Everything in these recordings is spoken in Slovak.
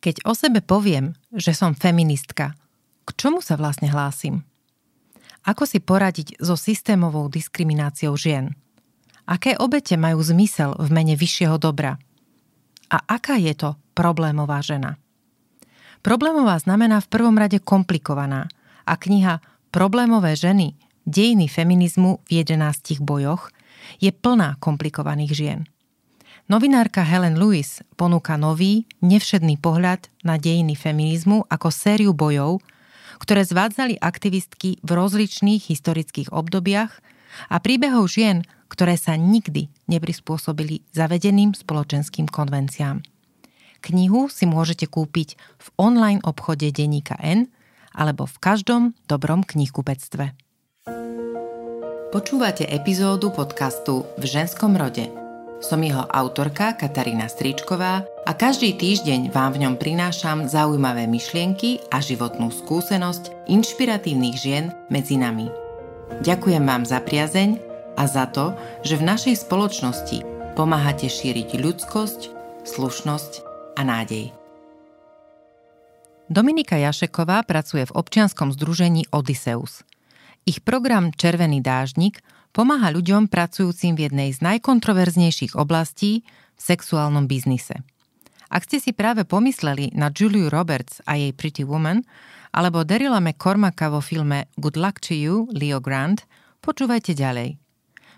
Keď o sebe poviem, že som feministka, k čomu sa vlastne hlásim? Ako si poradiť so systémovou diskrimináciou žien? Aké obete majú zmysel v mene vyššieho dobra? A aká je to problémová žena? Problémová znamená v prvom rade komplikovaná a kniha Problémové ženy Dejiny feminizmu v 11 bojoch je plná komplikovaných žien. Novinárka Helen Lewis ponúka nový, nevšedný pohľad na dejiny feminizmu ako sériu bojov, ktoré zvádzali aktivistky v rozličných historických obdobiach a príbehov žien, ktoré sa nikdy neprispôsobili zavedeným spoločenským konvenciám. Knihu si môžete kúpiť v online obchode Deníka N alebo v každom dobrom knihkupectve. Počúvate epizódu podcastu V ženskom rode – som jeho autorka Katarína Stričková a každý týždeň vám v ňom prinášam zaujímavé myšlienky a životnú skúsenosť inšpiratívnych žien medzi nami. Ďakujem vám za priazeň a za to, že v našej spoločnosti pomáhate šíriť ľudskosť, slušnosť a nádej. Dominika Jašeková pracuje v občianskom združení Odysseus. Ich program Červený dážnik – pomáha ľuďom pracujúcim v jednej z najkontroverznejších oblastí v sexuálnom biznise. Ak ste si práve pomysleli na Juliu Roberts a jej Pretty Woman, alebo Daryla McCormacka vo filme Good Luck to You, Leo Grant, počúvajte ďalej.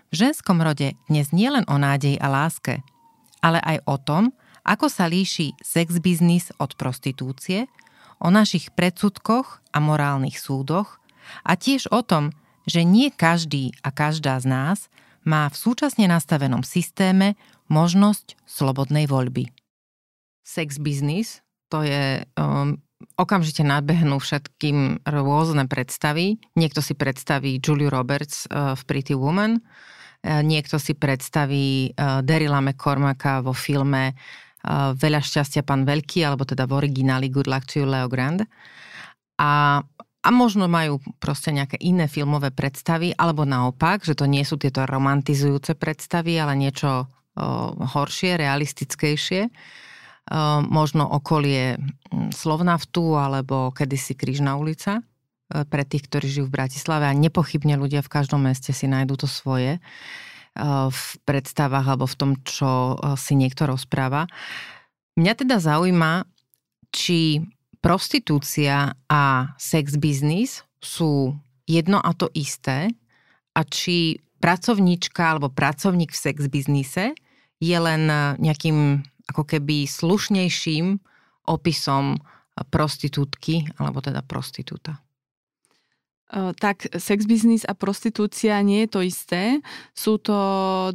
V ženskom rode dnes nie len o nádej a láske, ale aj o tom, ako sa líši sex biznis od prostitúcie, o našich predsudkoch a morálnych súdoch a tiež o tom, že nie každý a každá z nás má v súčasne nastavenom systéme možnosť slobodnej voľby. Sex business, to je um, okamžite nadbehnú všetkým rôzne predstavy. Niekto si predstaví Julia Roberts uh, v Pretty Woman, uh, niekto si predstaví uh, Daryla McCormacka vo filme uh, Veľa šťastia, pán veľký, alebo teda v origináli Good Luck to you, Leo Grand. A a možno majú proste nejaké iné filmové predstavy, alebo naopak, že to nie sú tieto romantizujúce predstavy, ale niečo o, horšie, realistickejšie. O, možno okolie Slovnaftu alebo kedysi Krížna ulica e, pre tých, ktorí žijú v Bratislave a nepochybne ľudia v každom meste si nájdú to svoje e, v predstavách alebo v tom, čo e, si niekto rozpráva. Mňa teda zaujíma, či prostitúcia a sex business sú jedno a to isté a či pracovníčka alebo pracovník v sex biznise je len nejakým ako keby slušnejším opisom prostitútky alebo teda prostitúta. Tak sex business a prostitúcia nie je to isté. Sú to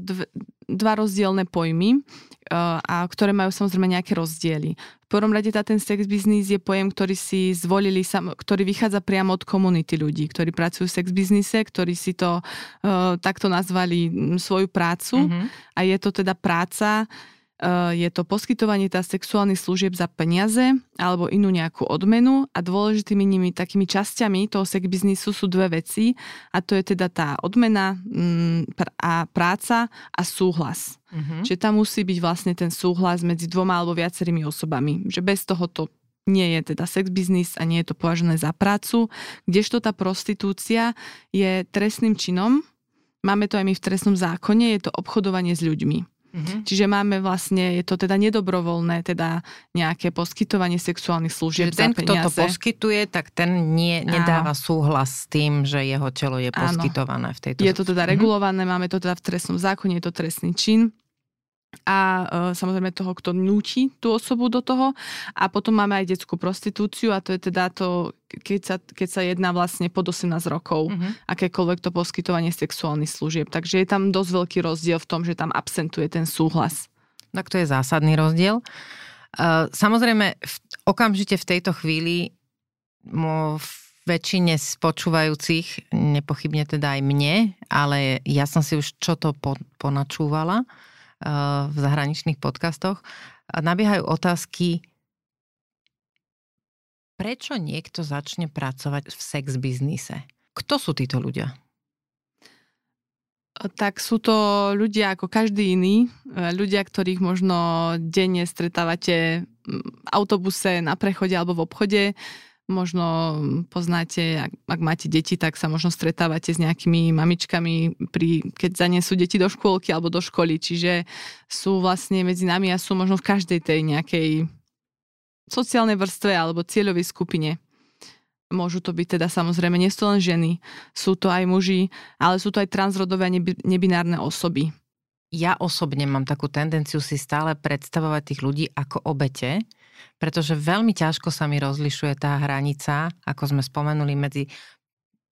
dv- dva rozdielne pojmy a ktoré majú samozrejme nejaké rozdiely. Prvom rade tá ten sex business je pojem, ktorý si zvolili, ktorý vychádza priamo od komunity ľudí, ktorí pracujú v sex biznise, ktorí si to uh, takto nazvali svoju prácu mm-hmm. a je to teda práca, Eh, je to poskytovanie tá sexuálnych služieb za peniaze alebo inú nejakú odmenu a dôležitými nimi takými časťami toho sex biznisu sú dve veci a to je teda tá odmena mm, a práca a súhlas. Uh-huh. Čiže tam musí byť vlastne ten súhlas medzi dvoma alebo viacerými osobami. Že bez toho to nie je teda sex biznis a nie je to považené za prácu, kdežto tá prostitúcia je trestným činom, máme to aj my v trestnom zákone, je to obchodovanie s ľuďmi. Mm-hmm. Čiže máme vlastne, je to teda nedobrovoľné, teda nejaké poskytovanie sexuálnych služieb Čiže ten, kto to poskytuje, tak ten nie, nedáva Áno. súhlas s tým, že jeho telo je poskytované Áno. v tejto... Je to teda mm-hmm. regulované, máme to teda v trestnom zákone, je to trestný čin a e, samozrejme toho, kto núti tú osobu do toho. A potom máme aj detskú prostitúciu a to je teda to, keď sa, keď sa jedná vlastne pod 18 rokov, mm-hmm. akékoľvek to poskytovanie sexuálnych služieb. Takže je tam dosť veľký rozdiel v tom, že tam absentuje ten súhlas. Tak to je zásadný rozdiel. E, samozrejme, v, okamžite v tejto chvíli mo, v väčšine spočúvajúcich, nepochybne teda aj mne, ale ja som si už čo to po, ponačúvala, v zahraničných podcastoch, nabiehajú otázky, prečo niekto začne pracovať v sex biznise? Kto sú títo ľudia? tak sú to ľudia ako každý iný. E, ľudia, ktorých možno denne stretávate v autobuse, na prechode alebo v obchode. Možno poznáte, ak, ak máte deti, tak sa možno stretávate s nejakými mamičkami, pri, keď zanesú deti do škôlky alebo do školy. Čiže sú vlastne medzi nami a sú možno v každej tej nejakej sociálnej vrstve alebo cieľovej skupine. Môžu to byť teda samozrejme, nie sú len ženy, sú to aj muži, ale sú to aj transrodové a nebinárne osoby. Ja osobne mám takú tendenciu si stále predstavovať tých ľudí ako obete, pretože veľmi ťažko sa mi rozlišuje tá hranica, ako sme spomenuli, medzi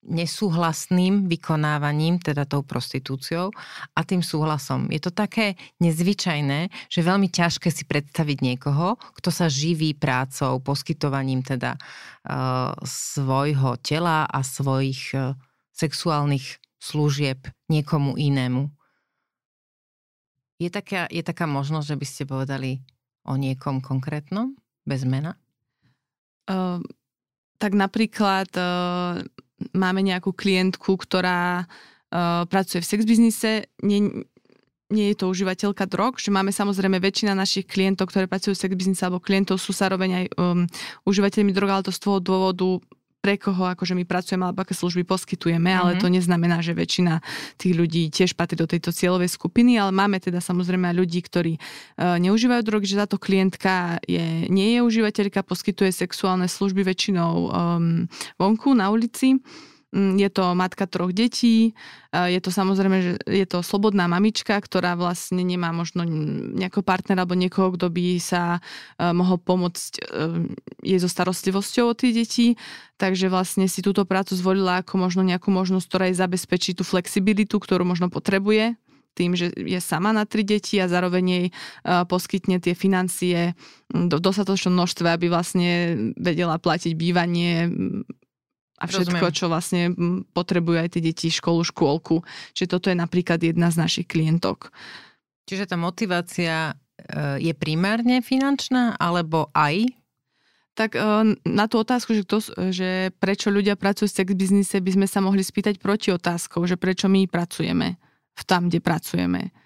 nesúhlasným vykonávaním, teda tou prostitúciou a tým súhlasom. Je to také nezvyčajné, že veľmi ťažké si predstaviť niekoho, kto sa živí prácou, poskytovaním teda uh, svojho tela a svojich uh, sexuálnych služieb niekomu inému. Je taká, je taká možnosť, že by ste povedali o niekom konkrétnom, bez mena? Uh, tak napríklad uh, máme nejakú klientku, ktorá uh, pracuje v sex biznise, nie, nie je to užívateľka drog, že máme samozrejme väčšina našich klientov, ktoré pracujú v sex biznise alebo klientov sú zároveň aj um, užívateľmi drog, ale to z toho dôvodu pre koho akože my pracujeme alebo aké služby poskytujeme, mm-hmm. ale mhm. to neznamená, že väčšina tých ľudí tiež patrí do tejto cieľovej skupiny, ale máme teda samozrejme ľudí, ktorí uh, neužívajú drogy, že táto klientka je, nie je užívateľka, poskytuje sexuálne služby väčšinou um, vonku na ulici. Mm, je to matka troch detí, je to samozrejme, že je to slobodná mamička, ktorá vlastne nemá možno nejakého partnera alebo niekoho, kto by sa e, mohol pomôcť e, jej so starostlivosťou o tie deti. Takže vlastne si túto prácu zvolila ako možno nejakú možnosť, ktorá jej zabezpečí tú flexibilitu, ktorú možno potrebuje tým, že je sama na tri deti a zároveň jej e, poskytne tie financie do dostatočnom množstve, aby vlastne vedela platiť bývanie, a všetko, Rozumiem. čo vlastne potrebujú aj tie deti, školu, škôlku. Čiže toto je napríklad jedna z našich klientok. Čiže tá motivácia e, je primárne finančná, alebo aj? Tak e, na tú otázku, že, to, že prečo ľudia pracujú v sex biznise, by sme sa mohli spýtať proti otázkou, že prečo my pracujeme v tam, kde pracujeme.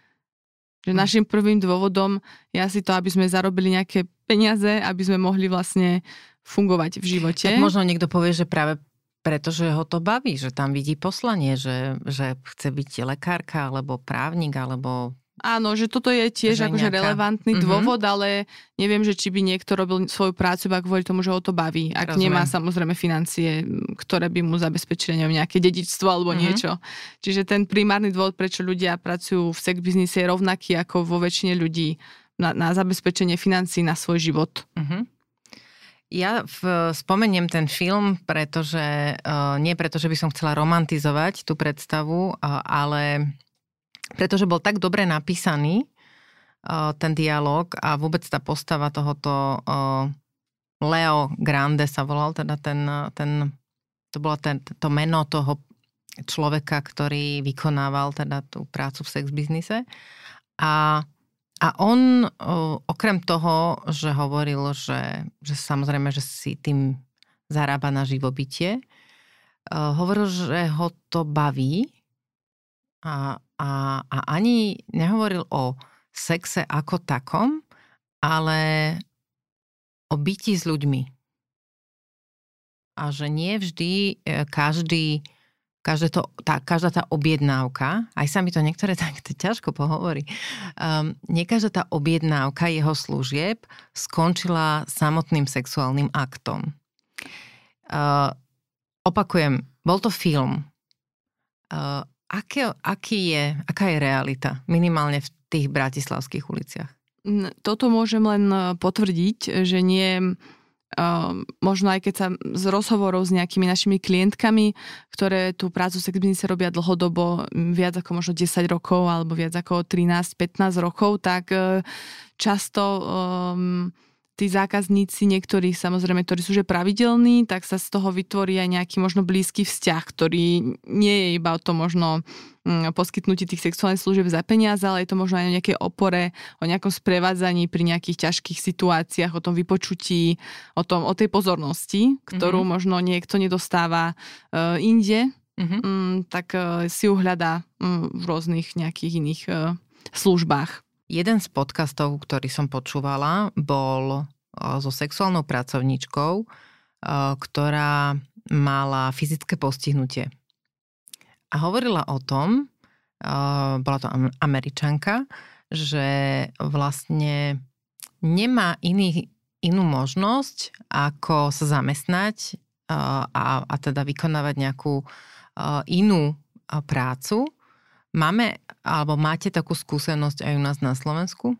Že hm. našim prvým dôvodom je asi to, aby sme zarobili nejaké peniaze, aby sme mohli vlastne fungovať v živote. Tak možno niekto povie, že práve pretože ho to baví, že tam vidí poslanie, že, že chce byť lekárka, alebo právnik, alebo Áno, že toto je tiež akože relevantný mm-hmm. dôvod, ale neviem, že či by niekto robil svoju prácu iba kvôli tomu, že ho to baví. Ak Rozumiem. nemá samozrejme financie, ktoré by mu zabezpečili neviem, nejaké dedičstvo alebo mm-hmm. niečo. Čiže ten primárny dôvod, prečo ľudia pracujú v sex biznise je rovnaký ako vo väčšine ľudí na, na zabezpečenie financií na svoj život. Mm-hmm. Ja v, spomeniem ten film, pretože uh, nie preto, že by som chcela romantizovať tú predstavu, uh, ale pretože bol tak dobre napísaný uh, ten dialog a vôbec tá postava tohoto Leo Grande sa volal, teda ten, ten to bolo ten, to meno toho človeka, ktorý vykonával teda tú prácu v sex biznise. A a on okrem toho, že hovoril, že, že samozrejme, že si tým zarába na živobytie, hovoril, že ho to baví a, a, a ani nehovoril o sexe ako takom, ale o byti s ľuďmi. A že nie vždy e, každý každá, to, tá, každá tá objednávka, aj sa mi to niektoré tak ťažko pohovorí, um, nie každá tá objednávka jeho služieb skončila samotným sexuálnym aktom. Uh, opakujem, bol to film. Uh, aké, aký je, aká je realita minimálne v tých bratislavských uliciach? Toto môžem len potvrdiť, že nie Uh, možno aj keď sa z rozhovorov s nejakými našimi klientkami, ktoré tú prácu sex business robia dlhodobo, viac ako možno 10 rokov alebo viac ako 13-15 rokov, tak uh, často um, tí zákazníci, niektorí samozrejme, ktorí sú že pravidelní, tak sa z toho vytvorí aj nejaký možno blízky vzťah, ktorý nie je iba o to možno mm, poskytnutí tých sexuálnych služieb za peniaze, ale je to možno aj o nejakej opore, o nejakom sprevádzaní pri nejakých ťažkých situáciách, o tom vypočutí, o, tom, o tej pozornosti, ktorú mm-hmm. možno niekto nedostáva uh, inde mm-hmm. tak si ju hľadá v rôznych nejakých iných službách. Jeden z podcastov, ktorý som počúvala, bol so sexuálnou pracovníčkou, ktorá mala fyzické postihnutie. A hovorila o tom, bola to američanka, že vlastne nemá iný, inú možnosť, ako sa zamestnať a, a teda vykonávať nejakú inú prácu. Máme, alebo máte takú skúsenosť aj u nás na Slovensku?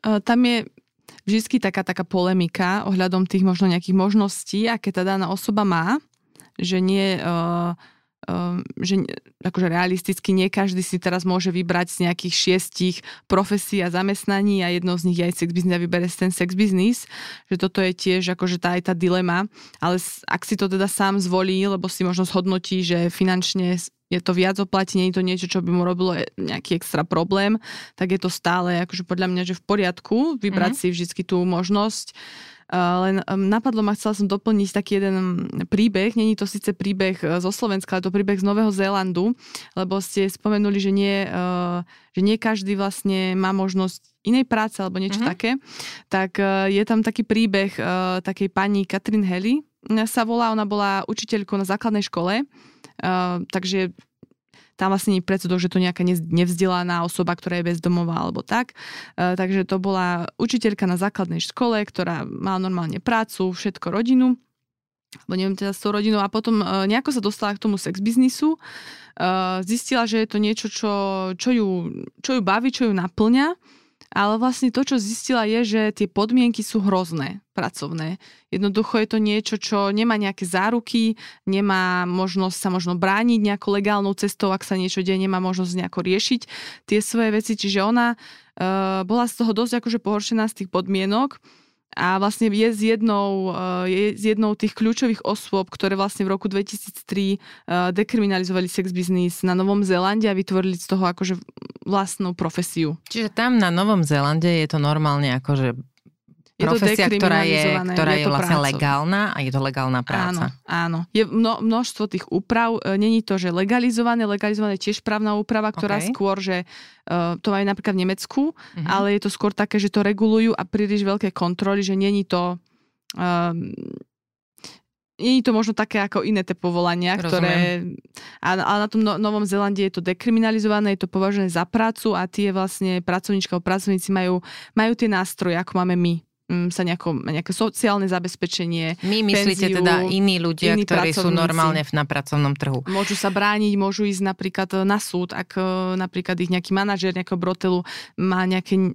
Tam je vždy taká, taká polemika ohľadom tých možno nejakých možností, aké tá daná osoba má, že nie... Uh, že akože realisticky nie každý si teraz môže vybrať z nejakých šiestich profesí a zamestnaní a jedno z nich je aj sex business a vybere ten sex business, že toto je tiež akože tá aj tá dilema, ale ak si to teda sám zvolí, lebo si možno zhodnotí, že finančne je to viac oplatí, nie je to niečo, čo by mu robilo e, nejaký extra problém, tak je to stále akože podľa mňa, že v poriadku vybrať mm-hmm. si vždy tú možnosť len napadlo ma, chcela som doplniť taký jeden príbeh. Není to síce príbeh e, zo Slovenska, ale to príbeh z Nového Zélandu, lebo ste spomenuli, že nie, e, že nie každý vlastne má možnosť inej práce alebo niečo mm-hmm. také. Tak e, je tam taký príbeh takej pani Katrin Heli, sa volá, ona bola učiteľkou na základnej škole, takže tam vlastne nie predsudok, že to nejaká nevzdelaná osoba, ktorá je bezdomová alebo tak. E, takže to bola učiteľka na základnej škole, ktorá mala normálne prácu, všetko rodinu. Alebo neviem teda s tou rodinou. A potom e, nejako sa dostala k tomu sex biznisu, e, zistila, že je to niečo, čo, čo, ju, čo ju baví, čo ju naplňa ale vlastne to, čo zistila, je, že tie podmienky sú hrozné, pracovné. Jednoducho je to niečo, čo nemá nejaké záruky, nemá možnosť sa možno brániť nejakou legálnou cestou, ak sa niečo deje, nemá možnosť nejako riešiť tie svoje veci. Čiže ona uh, bola z toho dosť akože pohoršená z tých podmienok a vlastne je z jednou, eh, je z jednou tých kľúčových osôb, ktoré vlastne v roku 2003 eh, dekriminalizovali sex business na Novom Zélande a vytvorili z toho akože vlastnú profesiu. Čiže tam na Novom Zélande je to normálne akože profesia, ktorá je, ktorá je, je vlastne prácov. legálna a je to legálna práca. Áno, áno. Je mno, množstvo tých úprav. E, není to, že legalizované, legalizované tiež právna úprava, ktorá okay. skôr, že uh, to aj napríklad v Nemecku, uh-huh. ale je to skôr také, že to regulujú a príliš veľké kontroly, že není to... Um, nie je to možno také ako iné tie povolania, Rozumiem. ktoré... Ale na tom no, Novom Zelande je to dekriminalizované, je to považené za prácu a tie vlastne pracovníčka alebo pracovníci majú, majú tie nástroje, ako máme my sa nejako, nejaké sociálne zabezpečenie. My myslíte penziu, teda iní ľudia, iní ktorí sú normálne na pracovnom trhu. Môžu sa brániť, môžu ísť napríklad e, na súd, ak e, napríklad ich nejaký manažer nejakého brotelu má nejaké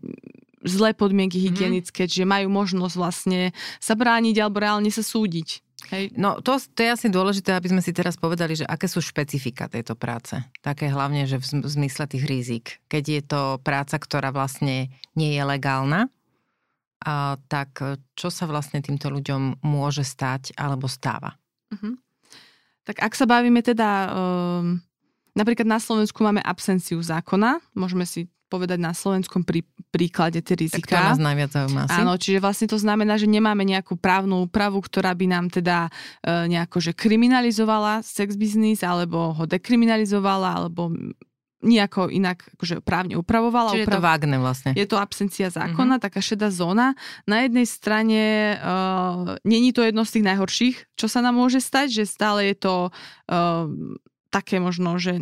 zlé podmienky mhm. hygienické, mm-hmm. čiže majú možnosť vlastne sa brániť alebo reálne sa súdiť. Hej. No to, to je asi dôležité, aby sme si teraz povedali, že aké sú špecifika tejto práce. Také hlavne, že v zmysle tých rizik. Keď je to práca, ktorá vlastne nie je legálna, a, tak e, čo sa vlastne týmto ľuďom môže stať alebo stáva? Uh-huh. Tak ak sa bavíme teda, um, napríklad na Slovensku máme absenciu zákona, môžeme si povedať na slovenskom prí, príklade tie rizika. Tak to nás najviac zaujíma. Áno, čiže vlastne to znamená, že nemáme nejakú právnu úpravu, ktorá by nám teda e, nejako že kriminalizovala sex business, alebo ho dekriminalizovala, alebo nejako inak akože právne upravovala. Čiže uprav... je to vágne vlastne. Je to absencia zákona, mm-hmm. taká šedá zóna. Na jednej strane uh, není to jedno z tých najhorších, čo sa nám môže stať, že stále je to uh, také možno, že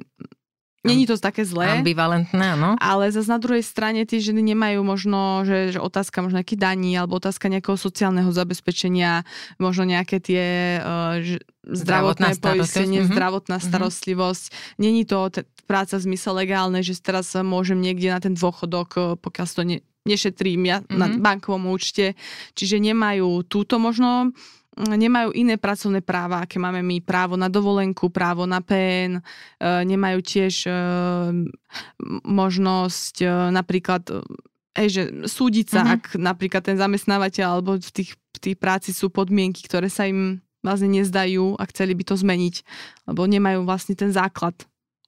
Není to také zlé. Ambivalentné, áno. Ale zase na druhej strane tie ženy nemajú možno, že, že otázka možno nejaký daní alebo otázka nejakého sociálneho zabezpečenia, možno nejaké tie uh, zdravotné poistenie, mm-hmm. zdravotná mhm. starostlivosť. Mm-hmm. Není to t- práca v zmysle legálne, že teraz môžem niekde na ten dôchodok, eh, pokiaľ to ne, nešetrím ja mm-hmm. na mhm. bankovom účte. Čiže nemajú túto možno nemajú iné pracovné práva, aké máme my. Právo na dovolenku, právo na PN, e, nemajú tiež e, možnosť napríklad Ej, že súdiť sa, uh-huh. ak napríklad ten zamestnávateľ alebo v tých, v tých práci sú podmienky, ktoré sa im vlastne nezdajú a chceli by to zmeniť, lebo nemajú vlastne ten základ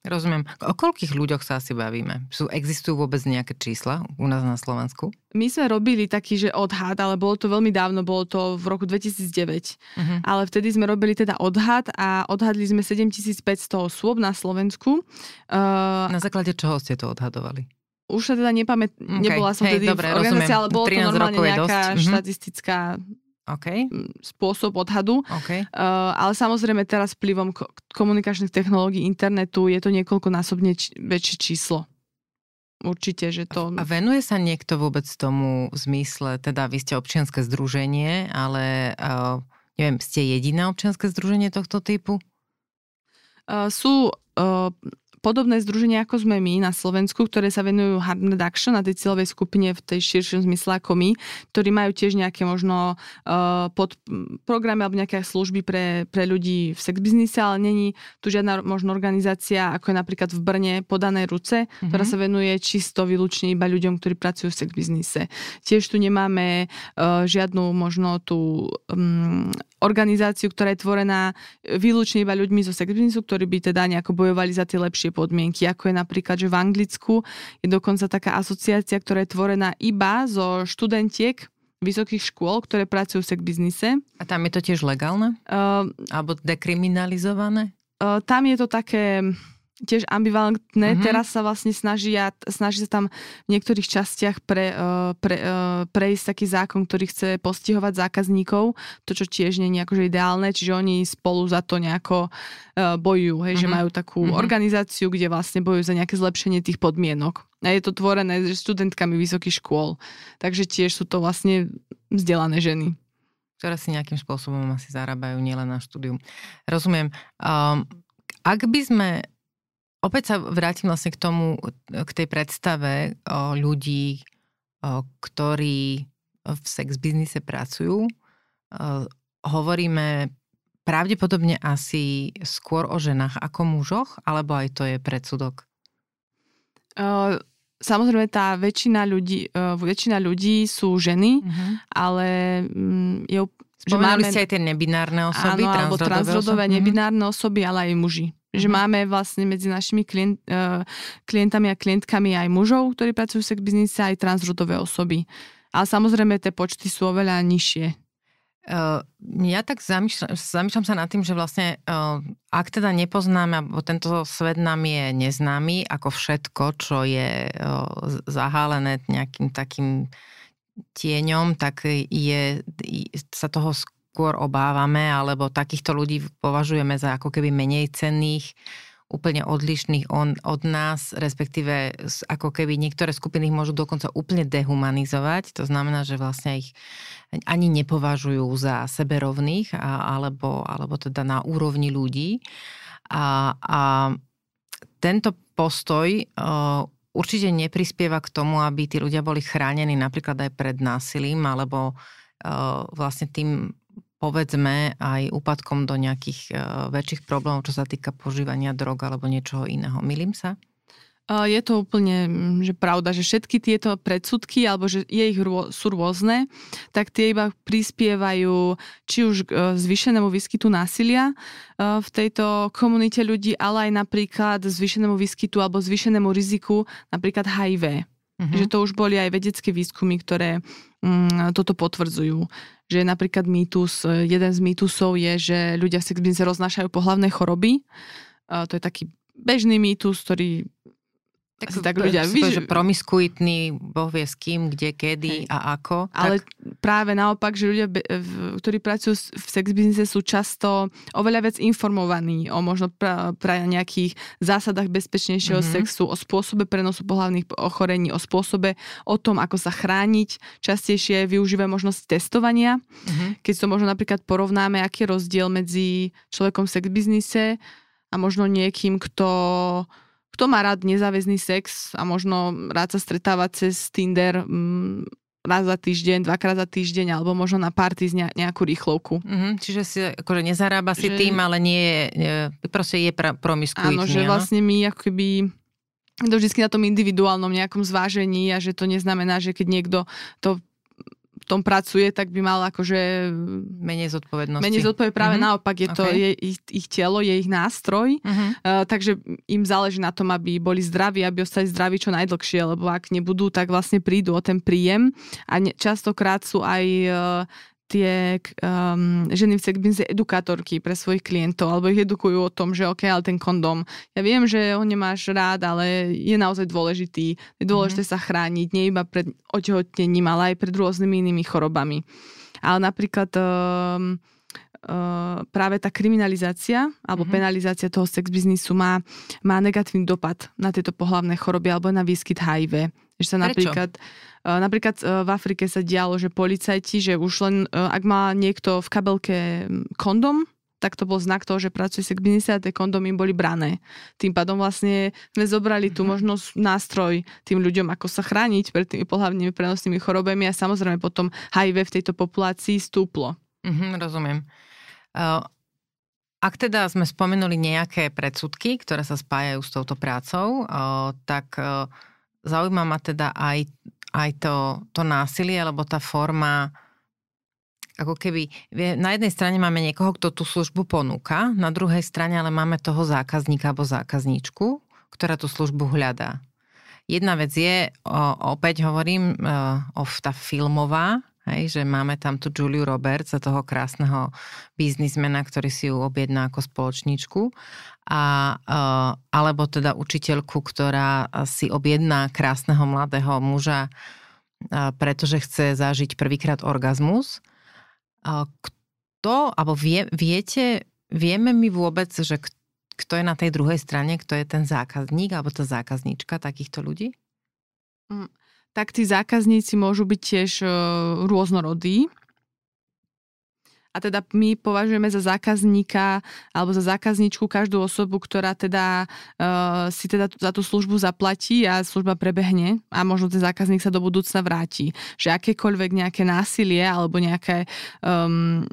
Rozumiem. O koľkých ľuďoch sa asi bavíme? Sú, existujú vôbec nejaké čísla u nás na Slovensku? My sme robili taký, že odhad, ale bolo to veľmi dávno, bolo to v roku 2009. Uh-huh. Ale vtedy sme robili teda odhad a odhadli sme 7500 osôb na Slovensku. Uh, na základe čoho ste to odhadovali? Už sa teda nepamätám, okay. nebola som Hej, vtedy dobre, v organizácii, ale bolo to normálne nejaká dosť. štatistická okay. spôsob odhadu. Okay. Uh, ale samozrejme teraz vplyvom komunikačných technológií internetu je to niekoľkonásobne č- väčšie číslo. Určite, že to... A venuje sa niekto vôbec tomu v zmysle, teda vy ste občianske združenie, ale uh, neviem, ste jediné občianske združenie tohto typu? Uh, sú uh, podobné združenia ako sme my na Slovensku, ktoré sa venujú harm reduction na tej cieľovej skupine v tej širšom zmysle ako my, ktorí majú tiež nejaké možno uh, pod programy alebo nejaké služby pre, pre ľudí v sex biznise, ale není tu žiadna možno organizácia, ako je napríklad v Brne podané ruce, mm-hmm. ktorá sa venuje čisto výlučne iba ľuďom, ktorí pracujú v sex biznise. Tiež tu nemáme uh, žiadnu možno tú um, organizáciu, ktorá je tvorená výlučne iba ľuďmi zo sex biznisu, ktorí by teda nejako bojovali za tie lepšie podmienky, ako je napríklad, že v Anglicku je dokonca taká asociácia, ktorá je tvorená iba zo študentiek vysokých škôl, ktoré pracujú v sex biznise. A tam je to tiež legálne? Uh, Alebo dekriminalizované? Uh, tam je to také tiež ambivalentné. Mm-hmm. Teraz sa vlastne snaží, snaží sa tam v niektorých častiach pre, eh, pre, eh, prejsť taký zákon, ktorý chce postihovať zákazníkov, to čo tiež nie je akože ideálne, čiže oni spolu za to nejako eh, bojujú, hej, mm-hmm. že mhm. majú takú mm-hmm. organizáciu, kde vlastne bojujú za nejaké zlepšenie tých podmienok. A je to tvorené študentkami vysokých škôl, takže tiež sú to vlastne vzdelané ženy ktoré si nejakým spôsobom asi zarábajú nielen na štúdium. Rozumiem. Um, ak by sme Opäť sa vrátim vlastne k tomu, k tej predstave o ľudí, o, ktorí v sex biznise pracujú. O, hovoríme pravdepodobne asi skôr o ženách ako mužoch, alebo aj to je predsudok? Uh, samozrejme tá väčšina ľudí, uh, väčšina ľudí sú ženy, uh-huh. ale um, je Spomenuli máme, ste aj tie nebinárne osoby, áno, alebo transrodové osoby. nebinárne osoby, ale aj muži. Že mm-hmm. máme vlastne medzi našimi klient, uh, klientami a klientkami aj mužov, ktorí pracujú v sex biznise, aj transrodové osoby. Ale samozrejme tie počty sú oveľa nižšie. Uh, ja tak zamýšľam, zamýšľam sa nad tým, že vlastne uh, ak teda nepoznáme, alebo tento svet nám je neznámy, ako všetko, čo je uh, zahálené nejakým takým tieňom, tak je, sa toho skôr obávame, alebo takýchto ľudí považujeme za ako keby menej cenných, úplne odlišných on, od nás, respektíve ako keby niektoré skupiny ich môžu dokonca úplne dehumanizovať. To znamená, že vlastne ich ani nepovažujú za seberovných, a, alebo, alebo teda na úrovni ľudí. A, a tento postoj uh, určite neprispieva k tomu, aby tí ľudia boli chránení napríklad aj pred násilím, alebo uh, vlastne tým povedzme aj úpadkom do nejakých uh, väčších problémov, čo sa týka požívania drog alebo niečoho iného. Milím sa? Je to úplne že pravda, že všetky tieto predsudky, alebo že je ich rô, sú rôzne, tak tie iba prispievajú či už k e, zvýšenému výskytu násilia e, v tejto komunite ľudí, ale aj napríklad zvýšenému výskytu alebo zvýšenému riziku napríklad HIV. Mm-hmm. Že to už boli aj vedecké výskumy, ktoré mm, toto potvrdzujú. Že napríklad mýtus, jeden z mýtusov je, že ľudia v sexbinze roznášajú pohlavné choroby. To je taký bežný mýtus, ktorý tak, tak ľudia... Víš, že promiskuitný, boh vie s kým, kde, kedy hej. a ako. Ale tak... práve naopak, že ľudia, ktorí pracujú v sex biznise sú často oveľa viac informovaní o možno pra, pra nejakých zásadách bezpečnejšieho mm-hmm. sexu, o spôsobe prenosu pohľavných ochorení, o spôsobe, o tom, ako sa chrániť. Častejšie využívajú možnosť testovania. Mm-hmm. Keď to možno napríklad porovnáme, aký je rozdiel medzi človekom v sex biznise a možno niekým, kto kto má rád nezáväzný sex a možno rád sa stretáva cez Tinder mm, raz za týždeň, dvakrát za týždeň, alebo možno na party z nejakú rýchlovku. Mm-hmm, čiže si akože nezarába si že... tým, ale nie je, proste je pra, promiskuitný. Áno, že vlastne my ako keby to vždy na tom individuálnom nejakom zvážení a že to neznamená, že keď niekto to tom pracuje, tak by mal akože... Menej zodpovednosti. Menej zodpovednosti, práve mm-hmm. naopak, je to okay. je ich, ich telo, je ich nástroj, mm-hmm. uh, takže im záleží na tom, aby boli zdraví, aby ostali zdraví čo najdlhšie, lebo ak nebudú, tak vlastne prídu o ten príjem a ne, častokrát sú aj uh, tie um, ženy v sex edukátorky pre svojich klientov, alebo ich edukujú o tom, že ok, ale ten kondom, ja viem, že ho nemáš rád, ale je naozaj dôležitý. Je dôležité mm-hmm. sa chrániť, nie iba pred otehotením, ale aj pred rôznymi inými chorobami. Ale napríklad um, Uh, práve tá kriminalizácia alebo mm-hmm. penalizácia toho sex biznisu má, má negatívny dopad na tieto pohlavné choroby alebo na výskyt HIV. Že sa napríklad, uh, napríklad uh, v Afrike sa dialo, že policajti, že už len ak má niekto v kabelke kondom, tak to bol znak toho, že pracuje sex biznise a tie kondomy boli brané. Tým pádom vlastne sme zobrali tú mhm. možnosť, nástroj tým ľuďom, ako sa chrániť pred tými pohľavnými prenosnými chorobami a samozrejme potom HIV v tejto populácii stúplo. Mm-hmm, rozumiem. Ak teda sme spomenuli nejaké predsudky, ktoré sa spájajú s touto prácou, tak zaujíma ma teda aj, aj to, to násilie, alebo tá forma ako keby, na jednej strane máme niekoho, kto tú službu ponúka, na druhej strane ale máme toho zákazníka alebo zákazníčku, ktorá tú službu hľadá. Jedna vec je, opäť hovorím, o tá filmová Hej, že máme tam tu Juliu Roberts, toho krásneho biznismena, ktorý si ju objedná ako spoločníčku. A, uh, alebo teda učiteľku, ktorá si objedná krásneho mladého muža, uh, pretože chce zažiť prvýkrát orgazmus. Uh, kto, alebo vie, viete, vieme mi vôbec, že kto je na tej druhej strane, kto je ten zákazník alebo tá zákazníčka takýchto ľudí? Mm tak tí zákazníci môžu byť tiež e, rôznorodí. A teda my považujeme za zákazníka alebo za zákazníčku každú osobu, ktorá teda uh, si teda za tú službu zaplatí a služba prebehne a možno ten zákazník sa do budúcna vráti. Že akékoľvek nejaké násilie alebo nejaké um,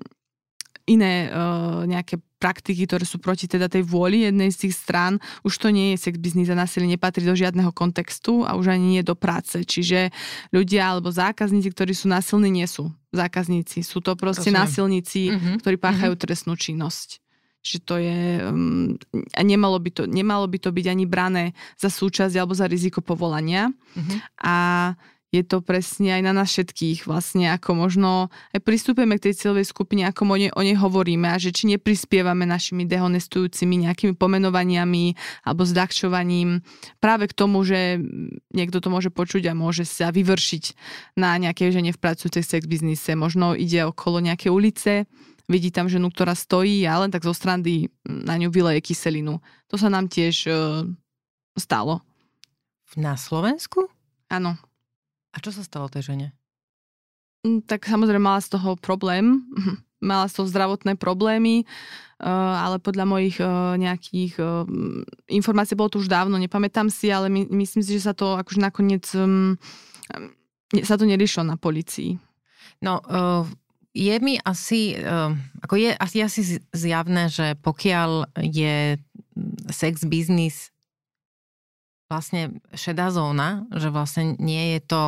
iné uh, nejaké praktiky, ktoré sú proti teda tej vôli jednej z tých strán, už to nie je sex biznis a násilie nepatrí do žiadneho kontextu a už ani nie do práce. Čiže ľudia alebo zákazníci, ktorí sú násilní, nie sú zákazníci. Sú to proste Rozumiem. násilníci, mm-hmm. ktorí páchajú mm-hmm. trestnú činnosť. Čiže to je... Um, a nemalo by to, nemalo by to byť ani brané za súčasť alebo za riziko povolania. Mm-hmm. A je to presne aj na nás všetkých vlastne, ako možno aj pristúpime k tej cieľovej skupine, ako o nej, o nej hovoríme a že či neprispievame našimi dehonestujúcimi nejakými pomenovaniami alebo zdakčovaním práve k tomu, že niekto to môže počuť a môže sa vyvršiť na nejakej žene v pracujúcej sex biznise. Možno ide okolo nejaké ulice, vidí tam ženu, ktorá stojí a len tak zo strandy na ňu vyleje kyselinu. To sa nám tiež uh, stalo. Na Slovensku? Áno. A čo sa stalo tej žene? Mm, tak samozrejme mala z toho problém, mala z toho zdravotné problémy, eh, ale podľa mojich eh, nejakých eh, informácií, bolo to už dávno, nepamätám si, ale my, myslím si, že sa to akože nakoniec mm, sa to neriešilo na policii. No, je mi asi, ako je asi, asi zjavné, že pokiaľ je mm, sex biznis vlastne šedá zóna, že vlastne nie je to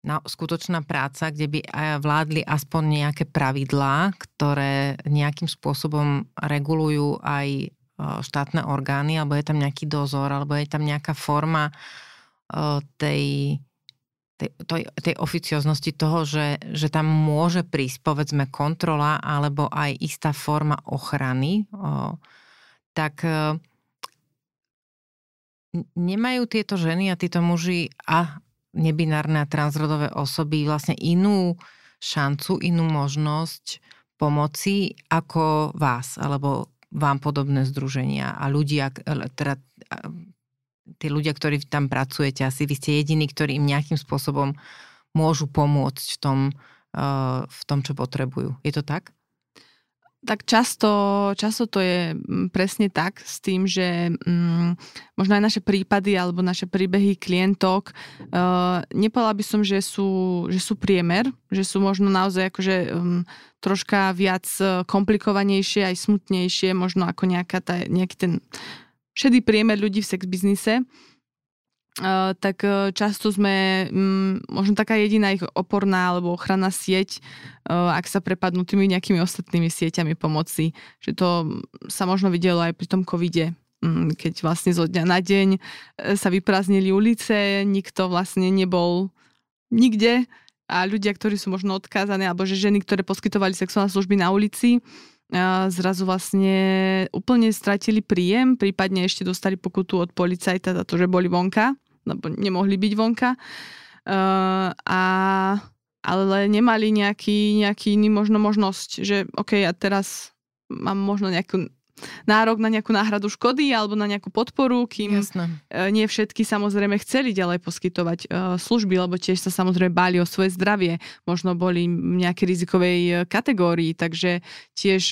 na, skutočná práca, kde by vládli aspoň nejaké pravidlá, ktoré nejakým spôsobom regulujú aj e, štátne orgány, alebo je tam nejaký dozor, alebo je tam nejaká forma e, tej, tej, tej, tej oficioznosti toho, že, že tam môže prísť povedzme kontrola alebo aj istá forma ochrany, tak nemajú tieto ženy a títo muži a nebinárne a transrodové osoby vlastne inú šancu, inú možnosť pomoci ako vás alebo vám podobné združenia a ľudia, teda tí ľudia, ktorí tam pracujete, asi vy ste jediní, ktorí im nejakým spôsobom môžu pomôcť v tom, v tom, čo potrebujú. Je to tak? Tak často, často to je mm, presne tak s tým, že um, možno aj naše prípady alebo naše príbehy klientok, uh, nepovedala by som, že sú, že sú priemer, že sú možno naozaj akože um, troška viac e, komplikovanejšie, aj smutnejšie, možno ako nejaká tá, nejaký ten šedý priemer ľudí v sex biznise. Uh, tak uh, často sme um, možno taká jediná ich oporná alebo ochranná sieť, uh, ak sa prepadnú tými nejakými ostatnými sieťami pomoci. Že to sa možno videlo aj pri tom covide, um, keď vlastne zo dňa na deň sa vyprázdnili ulice, nikto vlastne nebol nikde a ľudia, ktorí sú možno odkázané, alebo že ženy, ktoré poskytovali sexuálne služby na ulici, zrazu vlastne úplne stratili príjem, prípadne ešte dostali pokutu od policajta za to, že boli vonka, lebo nemohli byť vonka. Uh, a, ale nemali nejaký, nejaký iný možno možnosť, že OK, ja teraz mám možno nejakú nárok na nejakú náhradu škody alebo na nejakú podporu, kým Jasne. E, nie všetky samozrejme chceli ďalej poskytovať e, služby, lebo tiež sa samozrejme báli o svoje zdravie. Možno boli nejaké rizikovej e, kategórii, takže tiež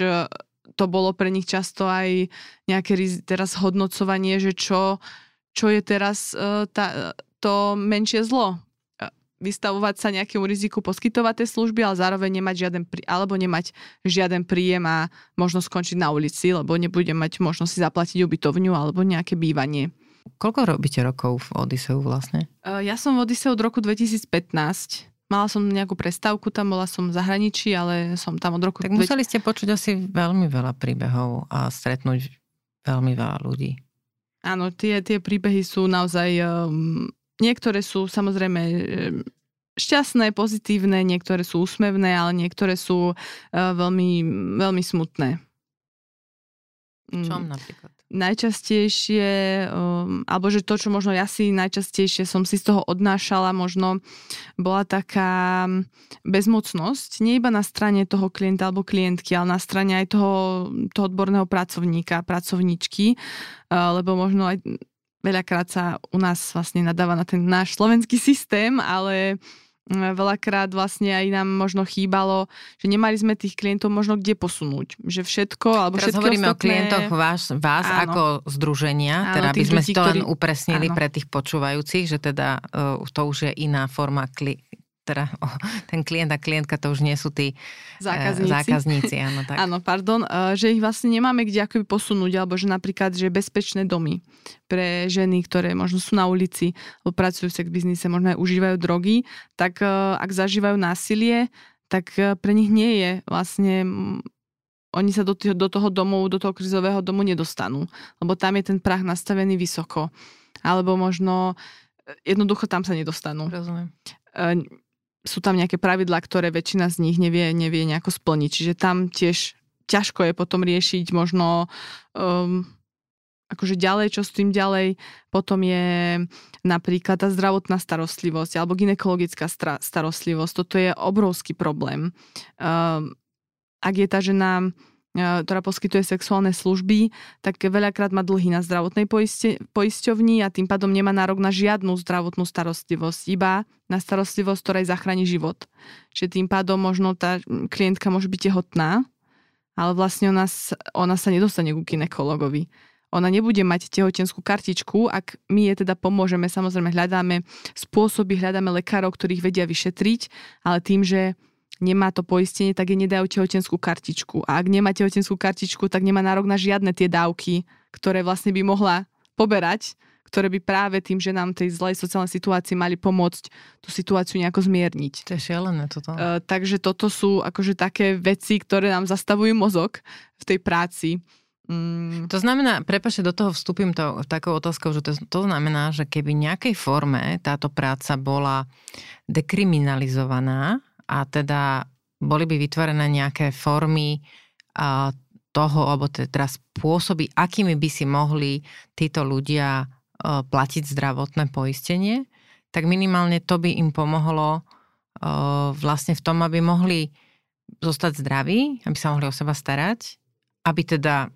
to bolo pre nich často aj nejaké teraz hodnocovanie, že čo, čo je teraz tá, to menšie zlo vystavovať sa nejakému riziku poskytovať tie služby, ale zároveň nemať žiaden, prí, alebo nemať žiaden príjem a možno skončiť na ulici, lebo nebude mať možnosť si zaplatiť ubytovňu alebo nejaké bývanie. Koľko robíte rokov v Odiseu vlastne? Ja som v Odiseu od roku 2015. Mala som nejakú prestávku, tam bola som v zahraničí, ale som tam od roku... Tak museli ste počuť asi veľmi veľa príbehov a stretnúť veľmi veľa ľudí. Áno, tie, tie príbehy sú naozaj um, Niektoré sú samozrejme šťastné, pozitívne, niektoré sú úsmevné, ale niektoré sú uh, veľmi, veľmi smutné. Čom mm. napríklad? Najčastejšie, um, alebo že to, čo možno ja si najčastejšie som si z toho odnášala, možno bola taká bezmocnosť, nie iba na strane toho klienta alebo klientky, ale na strane aj toho, toho odborného pracovníka, pracovníčky, uh, lebo možno aj veľakrát sa u nás vlastne nadáva na ten náš slovenský systém, ale mm, veľakrát vlastne aj nám možno chýbalo, že nemali sme tých klientov možno kde posunúť. Že všetko, alebo Teraz všetko hovoríme ostatné... o klientoch vás, vás ako združenia, áno, teda by sme ľudí, to len upresnili áno. pre tých počúvajúcich, že teda uh, to už je iná forma kli- teda oh, ten klient a klientka to už nie sú tí e, zákazníci. zákazníci áno, tak. áno, pardon, e, že ich vlastne nemáme kde akoby posunúť, alebo že napríklad, že bezpečné domy pre ženy, ktoré možno sú na ulici, alebo pracujú v sex biznise, možno aj užívajú drogy, tak e, ak zažívajú násilie, tak pre nich nie je vlastne oni sa do, tých, do toho domu, do toho krizového domu nedostanú, lebo tam je ten prach nastavený vysoko. Alebo možno jednoducho tam sa nedostanú. Rozumiem sú tam nejaké pravidlá, ktoré väčšina z nich nevie, nevie nejako splniť. Čiže tam tiež ťažko je potom riešiť možno um, akože ďalej, čo s tým ďalej. Potom je napríklad tá zdravotná starostlivosť alebo ginekologická starostlivosť. Toto je obrovský problém. Um, ak je tá žena ktorá poskytuje sexuálne služby, tak veľakrát má dlhy na zdravotnej poiste, poisťovni a tým pádom nemá nárok na žiadnu zdravotnú starostlivosť, iba na starostlivosť, ktorá jej zachráni život. Čiže tým pádom možno tá klientka môže byť tehotná, ale vlastne ona, ona sa nedostane ku ginekologovi. Ona nebude mať tehotenskú kartičku, ak my jej teda pomôžeme, samozrejme hľadáme spôsoby, hľadáme lekárov, ktorých vedia vyšetriť, ale tým, že nemá to poistenie, tak jej nedajú tehotenskú kartičku. A ak nemá tehotenskú kartičku, tak nemá nárok na žiadne tie dávky, ktoré vlastne by mohla poberať, ktoré by práve tým, že nám tej zlej sociálnej situácii mali pomôcť tú situáciu nejako zmierniť. To je šialené toto. Uh, takže toto sú akože také veci, ktoré nám zastavujú mozog v tej práci. Mm. To znamená, prepašte, do toho vstúpim to, takou otázkou, že to, to znamená, že keby v nejakej forme táto práca bola dekriminalizovaná, a teda boli by vytvorené nejaké formy toho, alebo teda spôsoby, akými by si mohli títo ľudia platiť zdravotné poistenie, tak minimálne to by im pomohlo vlastne v tom, aby mohli zostať zdraví, aby sa mohli o seba starať, aby teda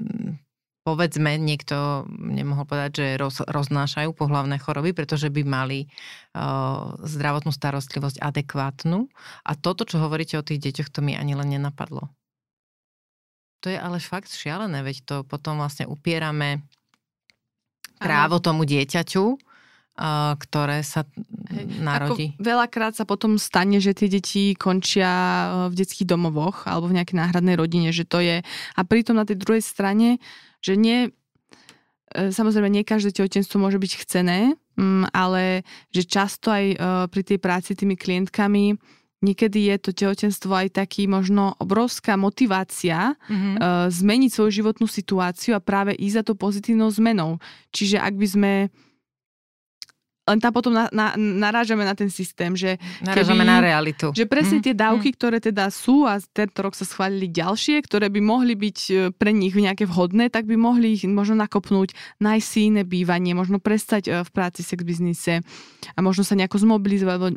povedzme, niekto nemohol povedať, že roz, roznášajú pohlavné choroby, pretože by mali uh, zdravotnú starostlivosť adekvátnu. A toto, čo hovoríte o tých deťoch, to mi ani len nenapadlo. To je ale fakt šialené, veď to potom vlastne upierame právo tomu dieťaťu, ktoré sa narodí. Ako veľakrát sa potom stane, že tie deti končia v detských domovoch alebo v nejakej náhradnej rodine, že to je... A pritom na tej druhej strane že nie, e, samozrejme nie každé tehotenstvo môže byť chcené, mm, ale že často aj uh, pri tej práci tými klientkami niekedy je to tehotenstvo aj taký možno obrovská motivácia mm-hmm. zmeniť svoju životnú situáciu a práve ísť za to pozitívnou zmenou. Čiže ak by sme len tam potom na, na, narážame na ten systém, že... Narážame keby, na realitu. Že presne mm. tie dávky, mm. ktoré teda sú a tento rok sa schválili ďalšie, ktoré by mohli byť e, pre nich nejaké vhodné, tak by mohli ich možno nakopnúť, nájsť si iné bývanie, možno prestať e, v práci sex biznise a možno sa nejako zmobilizovať, alebo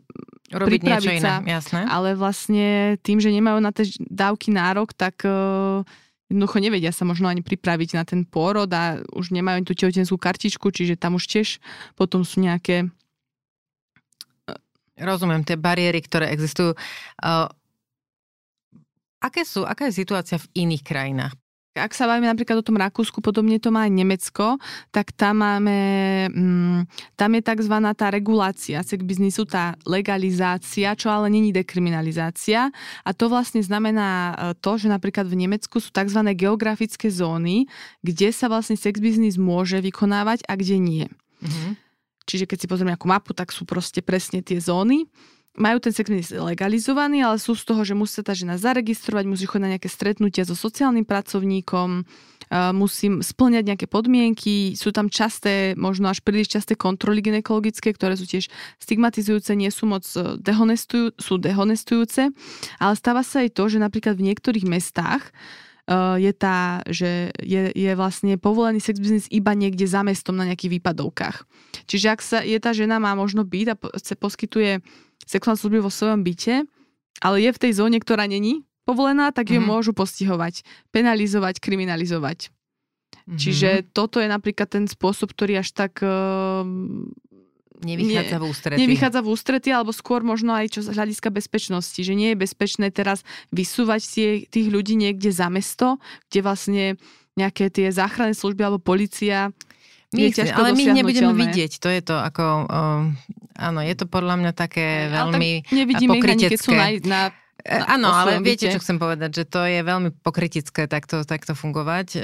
Robiť pripraviť niečo sa. iné, jasné. Ale vlastne tým, že nemajú na tie dávky nárok, tak uh, jednoducho nevedia sa možno ani pripraviť na ten pôrod a už nemajú tú tehotenskú kartičku, čiže tam už tiež potom sú nejaké Rozumiem, tie bariéry, ktoré existujú. Uh, aké sú, aká je situácia v iných krajinách? Ak sa bavíme napríklad o tom Rakúsku, podobne to má aj Nemecko, tak tam máme, mm, tam je tzv. tá regulácia sex biznisu, tá legalizácia, čo ale není dekriminalizácia. A to vlastne znamená e, to, že napríklad v Nemecku sú tzv. geografické zóny, kde sa vlastne sex biznis môže vykonávať a kde nie. Mm-hmm. Čiže keď si pozrieme nejakú mapu, tak sú proste presne tie zóny majú ten sex legalizovaný, ale sú z toho, že musí sa tá žena zaregistrovať, musí chodiť na nejaké stretnutia so sociálnym pracovníkom, musí splňať nejaké podmienky, sú tam časté, možno až príliš časté kontroly ginekologické, ktoré sú tiež stigmatizujúce, nie sú moc e, dehonestujú, sú dehonestujúce, ale stáva sa aj to, že napríklad v niektorých mestách e, je tá, že je, je vlastne povolený sex business iba niekde za mestom na nejakých výpadovkách. Čiže ak sa je tá žena má možno byť a poskytuje sexuálne služby vo svojom byte, ale je v tej zóne, ktorá není povolená, tak ju mm-hmm. môžu postihovať, penalizovať, kriminalizovať. Mm-hmm. Čiže toto je napríklad ten spôsob, ktorý až tak... Uh, Nevychádza v ústretí. Nevychádza v ústretí, alebo skôr možno aj čo z hľadiska bezpečnosti, že nie je bezpečné teraz vysúvať tie, tých ľudí niekde za mesto, kde vlastne nejaké tie záchranné služby alebo policia my, je ale my ich nebudeme vidieť. To je to ako... Uh, áno, je to podľa mňa také veľmi nevidíme pokritecké. Ich keď sú na, na áno, ale viete, čo chcem povedať, že to je veľmi pokritické takto, takto fungovať. E,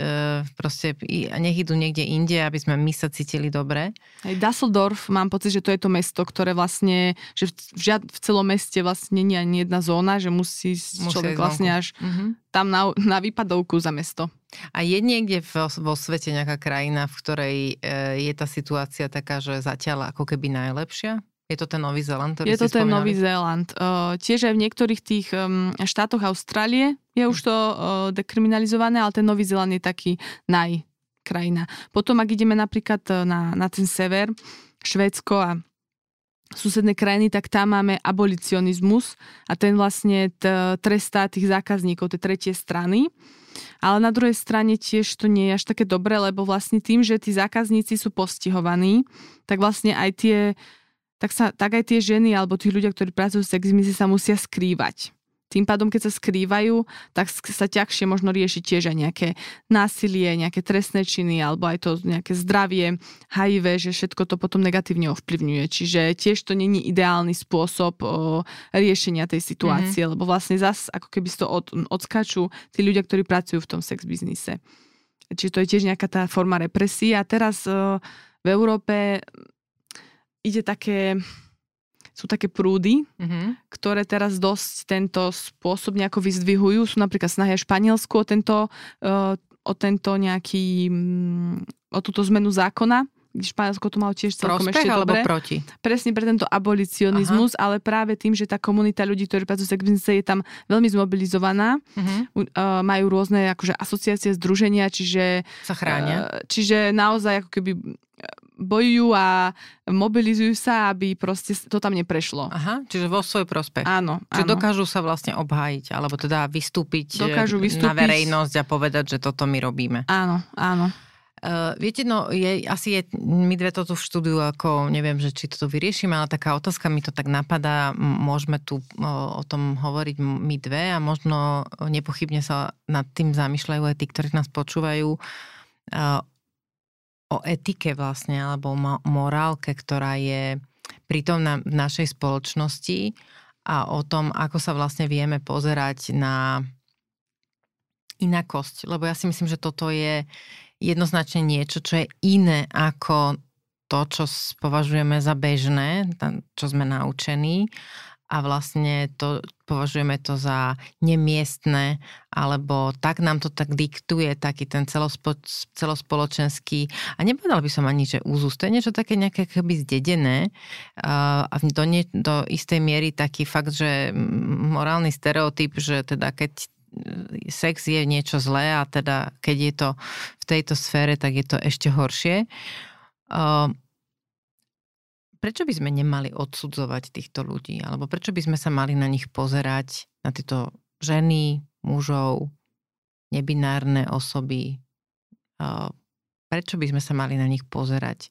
proste nech idú niekde inde, aby sme my sa cítili dobre. Aj Dusseldorf, mám pocit, že to je to mesto, ktoré vlastne, že v, žiad, v celom meste vlastne nie je ani jedna zóna, že musí, musí človek vlastne až uh-huh. tam na, na výpadovku za mesto. A je niekde vo, vo svete nejaká krajina, v ktorej e, je tá situácia taká, že zatiaľ ako keby najlepšia? Je to ten Nový Zéland, ktorý Je to ten spomínali? Nový Zéland. Uh, tiež aj v niektorých tých um, štátoch Austrálie je už to uh, dekriminalizované, ale ten Nový Zéland je taký najkrajina. Potom, ak ideme napríklad na, na ten sever, Švédsko a susedné krajiny, tak tam máme abolicionizmus a ten vlastne t- trestá tých zákazníkov, tie tretie strany. Ale na druhej strane tiež to nie je až také dobré, lebo vlastne tým, že tí zákazníci sú postihovaní, tak vlastne aj tie tak, sa, tak aj tie ženy alebo tí ľudia, ktorí pracujú v sexizmise, sa musia skrývať. Tým pádom, keď sa skrývajú, tak sa ťažšie možno riešiť tiež aj nejaké násilie, nejaké trestné činy alebo aj to nejaké zdravie, HIV, že všetko to potom negatívne ovplyvňuje. Čiže tiež to není ideálny spôsob o, riešenia tej situácie, mm-hmm. lebo vlastne zas ako keby to od, odskáču tí ľudia, ktorí pracujú v tom sex biznise. Čiže to je tiež nejaká tá forma represie. A teraz o, v Európe ide také, sú také prúdy, mm-hmm. ktoré teraz dosť tento spôsob nejako vyzdvihujú. Sú napríklad snahy Španielsku o tento, uh, o tento nejaký, um, o túto zmenu zákona, Španielsko to malo tiež celkom Prospech ešte alebo dobre. proti? Presne pre tento abolicionizmus, Aha. ale práve tým, že tá komunita ľudí, ktorí pracujú v je tam veľmi zmobilizovaná. Uh-huh. Uh, majú rôzne akože asociácie, združenia, čiže... Sa chránia. Uh, čiže naozaj ako keby bojujú a mobilizujú sa, aby proste to tam neprešlo. Aha, čiže vo svoj prospech. Áno, Čiže áno. dokážu sa vlastne obhájiť, alebo teda vystúpiť, dokážu vystúpiť na verejnosť a povedať, že toto my robíme. Áno, áno. Uh, viete, no, je, asi je, my dve to tu v štúdiu, ako neviem, že či to vyriešime, ale taká otázka mi to tak napadá, môžeme tu o, o tom hovoriť my dve a možno nepochybne sa nad tým zamýšľajú aj tí, ktorí nás počúvajú. Uh, o etike vlastne, alebo morálke, ktorá je pritom na, v našej spoločnosti a o tom, ako sa vlastne vieme pozerať na inakosť. Lebo ja si myslím, že toto je jednoznačne niečo, čo je iné ako to, čo považujeme za bežné, čo sme naučení a vlastne to, považujeme to za nemiestné, alebo tak nám to tak diktuje, taký ten celospo, celospoločenský, a nepovedal by som ani, že úzus, to je niečo také nejaké keby zdedené a do, nie, do istej miery taký fakt, že morálny stereotyp, že teda keď e, sex je niečo zlé a teda keď je to v tejto sfére, tak je to ešte horšie prečo by sme nemali odsudzovať týchto ľudí? Alebo prečo by sme sa mali na nich pozerať, na tieto ženy, mužov, nebinárne osoby? Prečo by sme sa mali na nich pozerať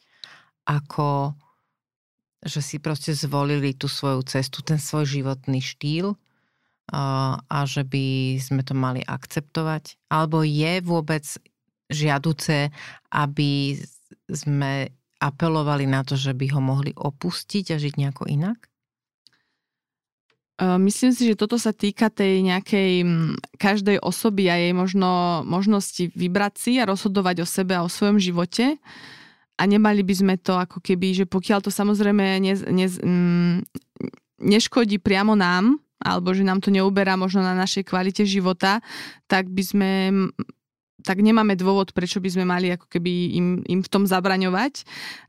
ako že si proste zvolili tú svoju cestu, ten svoj životný štýl a že by sme to mali akceptovať? Alebo je vôbec žiaduce, aby sme apelovali na to, že by ho mohli opustiť a žiť nejako inak? Myslím si, že toto sa týka tej nejakej každej osoby a jej možno možnosti vybrať si a rozhodovať o sebe a o svojom živote. A nemali by sme to ako keby, že pokiaľ to samozrejme ne, ne, neškodí priamo nám, alebo že nám to neuberá možno na našej kvalite života, tak by sme tak nemáme dôvod, prečo by sme mali ako keby im, im v tom zabraňovať.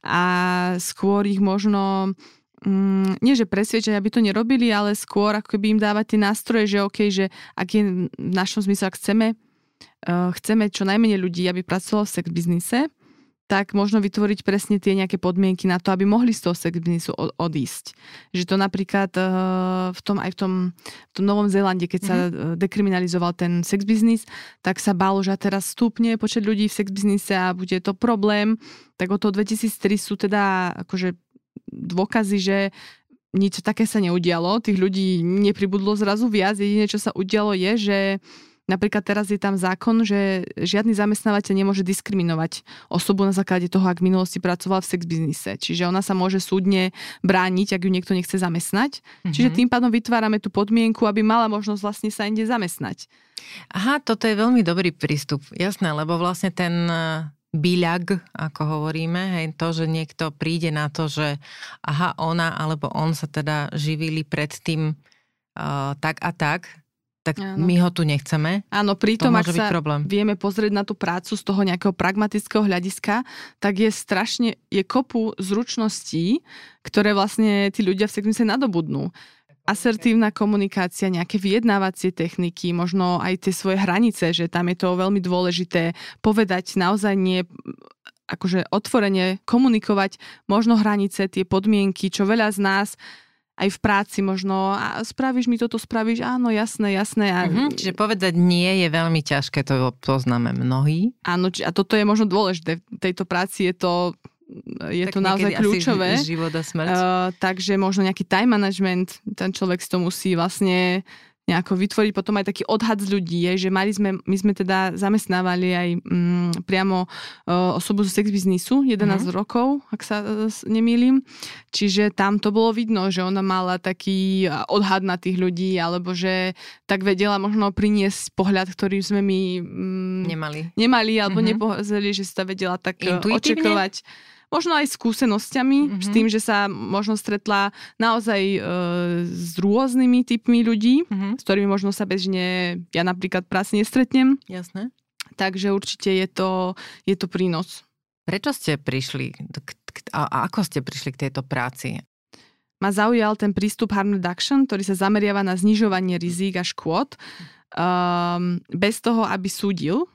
A skôr ich možno mm, nie že presviečať, aby to nerobili, ale skôr ako keby im dávať tie nástroje, že OK, že ak je v našom zmysle, ak chceme, uh, chceme čo najmenej ľudí, aby pracovalo v sex biznise, tak možno vytvoriť presne tie nejaké podmienky na to, aby mohli z toho sex biznisu odísť. Že to napríklad eh, v tom, aj v tom, v tom Novom Zélande, keď sa mm-hmm. dekriminalizoval ten sex biznis, tak sa bálo, že teraz stúpne počet ľudí v sex biznise a bude to problém. Tak od toho 2003 sú teda akože dôkazy, že nič také sa neudialo, tých ľudí nepribudlo zrazu viac, jediné, čo sa udialo je, že Napríklad teraz je tam zákon, že žiadny zamestnávateľ nemôže diskriminovať osobu na základe toho, ak v minulosti pracoval v sex biznise. Čiže ona sa môže súdne brániť, ak ju niekto nechce zamestnať. Mm-hmm. Čiže tým pádom vytvárame tú podmienku, aby mala možnosť vlastne sa inde zamestnať. Aha, toto je veľmi dobrý prístup. Jasné, lebo vlastne ten e, byľak, ako hovoríme, hej, to, že niekto príde na to, že aha, ona alebo on sa teda živili predtým uh, tak a tak, tak Áno. my ho tu nechceme. Áno, pritom, ak sa problém. vieme pozrieť na tú prácu z toho nejakého pragmatického hľadiska, tak je strašne, je kopu zručností, ktoré vlastne tí ľudia v segmente nadobudnú. Asertívna komunikácia, nejaké vyjednávacie techniky, možno aj tie svoje hranice, že tam je to veľmi dôležité povedať naozaj nie akože otvorene komunikovať možno hranice, tie podmienky, čo veľa z nás aj v práci možno, a spravíš mi toto, spravíš, áno, jasné, jasné. A... Mm-hmm, čiže povedať nie je veľmi ťažké, to poznáme mnohí. Áno, a toto je možno dôležité. V tejto práci je to je tak to naozaj kľúčové. Život a smrť. Uh, takže možno nejaký time management, ten človek si to musí vlastne nejako vytvoriť potom aj taký odhad z ľudí, je, že mali sme, my sme teda zamestnávali aj mm, priamo uh, osobu zo sex biznisu, 11 mm. rokov, ak sa uh, nemýlim. Čiže tam to bolo vidno, že ona mala taký odhad na tých ľudí, alebo že tak vedela možno priniesť pohľad, ktorý sme my mm, nemali. nemali, alebo mm-hmm. nepozreli, že sa vedela tak očakovať možno aj skúsenosťami, mm-hmm. s tým, že sa možno stretla naozaj e, s rôznymi typmi ľudí, mm-hmm. s ktorými možno sa bežne ja napríklad práci nestretnem. Jasné. Takže určite je to, je to prínos. Prečo ste prišli a ako ste prišli k tejto práci? Ma zaujal ten prístup harm reduction, ktorý sa zameriava na znižovanie rizík a škôd um, bez toho, aby súdil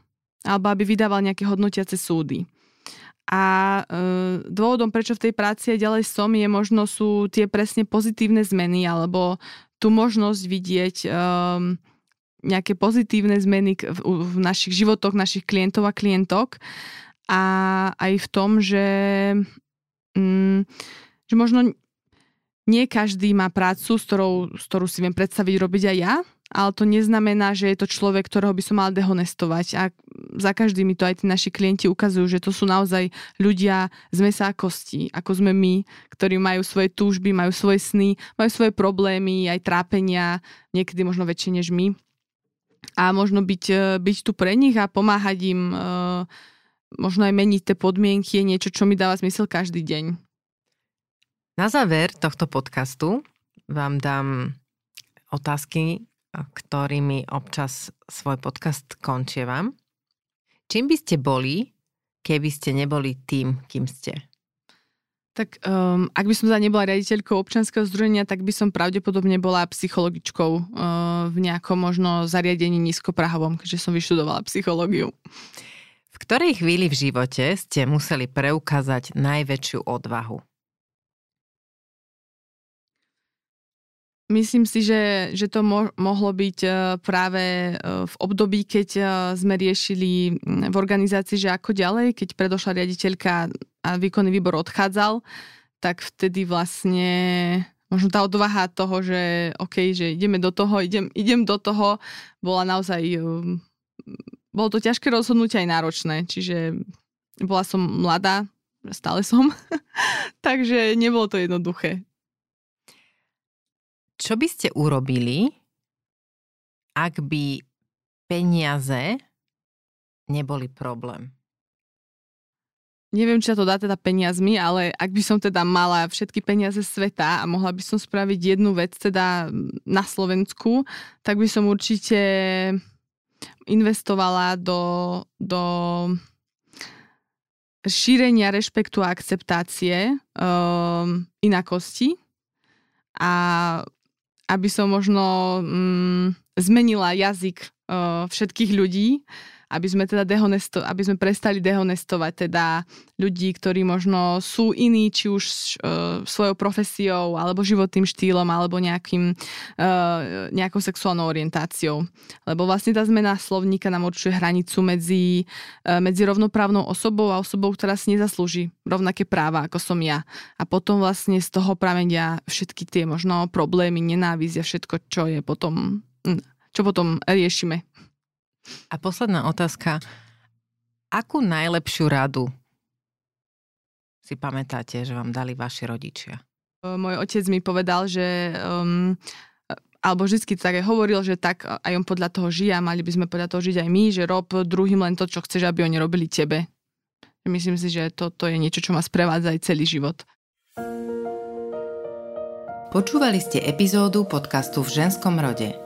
alebo aby vydával nejaké hodnotiace súdy. A e, dôvodom, prečo v tej práci ďalej som, je možno sú tie presne pozitívne zmeny alebo tú možnosť vidieť e, nejaké pozitívne zmeny v, v našich životoch, našich klientov a klientok. A aj v tom, že, mm, že možno nie každý má prácu, s ktorou, s ktorú si viem predstaviť robiť aj ja, ale to neznamená, že je to človek, ktorého by som mal dehonestovať. A za každými to aj tí naši klienti ukazujú, že to sú naozaj ľudia z mesa a kostí, ako sme my, ktorí majú svoje túžby, majú svoje sny, majú svoje problémy, aj trápenia, niekedy možno väčšie než my. A možno byť, e, byť tu pre nich a pomáhať im uh, možno aj meniť tie podmienky je niečo, čo mi dáva zmysel každý deň. Na záver tohto podcastu vám dám otázky, ktorými občas svoj podcast končievam. Čím by ste boli, keby ste neboli tým, kým ste? Tak um, ak by som teda nebola riaditeľkou občanského združenia, tak by som pravdepodobne bola psychologičkou uh, v nejakom možno zariadení nízkoprahovom, keďže som vyštudovala psychológiu. V ktorej chvíli v živote ste museli preukázať najväčšiu odvahu? Myslím si, že, že to mo- mohlo byť e, práve e, v období, keď e, sme riešili v organizácii, že ako ďalej, keď predošla riaditeľka a výkonný výbor odchádzal, tak vtedy vlastne možno tá odvaha toho, že OK, že ideme do toho, idem, idem do toho, bola naozaj, bolo to ťažké rozhodnutie aj náročné, čiže bola som mladá, stále som, takže nebolo to jednoduché. Čo by ste urobili, ak by peniaze neboli problém? Neviem, či sa to dá teda peniazmi, ale ak by som teda mala všetky peniaze sveta a mohla by som spraviť jednu vec teda na Slovensku, tak by som určite investovala do, do šírenia rešpektu a akceptácie um, inakosti a aby som možno mm, zmenila jazyk uh, všetkých ľudí aby sme teda dehonesto, aby sme prestali dehonestovať teda ľudí, ktorí možno sú iní, či už uh, svojou profesiou, alebo životným štýlom, alebo nejakým, uh, nejakou sexuálnou orientáciou. Lebo vlastne tá zmena slovníka nám určuje hranicu medzi, uh, medzi rovnoprávnou osobou a osobou, ktorá si nezaslúži rovnaké práva, ako som ja. A potom vlastne z toho pramenia všetky tie možno problémy, nenávisť a všetko, čo je potom, hm, čo potom riešime. A posledná otázka. Akú najlepšiu radu si pamätáte, že vám dali vaši rodičia? Môj otec mi povedal, že um, alebo vždy tak aj hovoril, že tak aj on podľa toho žije a mali by sme podľa toho žiť aj my, že rob druhým len to, čo chceš, aby oni robili tebe. Myslím si, že to, to je niečo, čo ma sprevádza aj celý život. Počúvali ste epizódu podcastu v ženskom rode.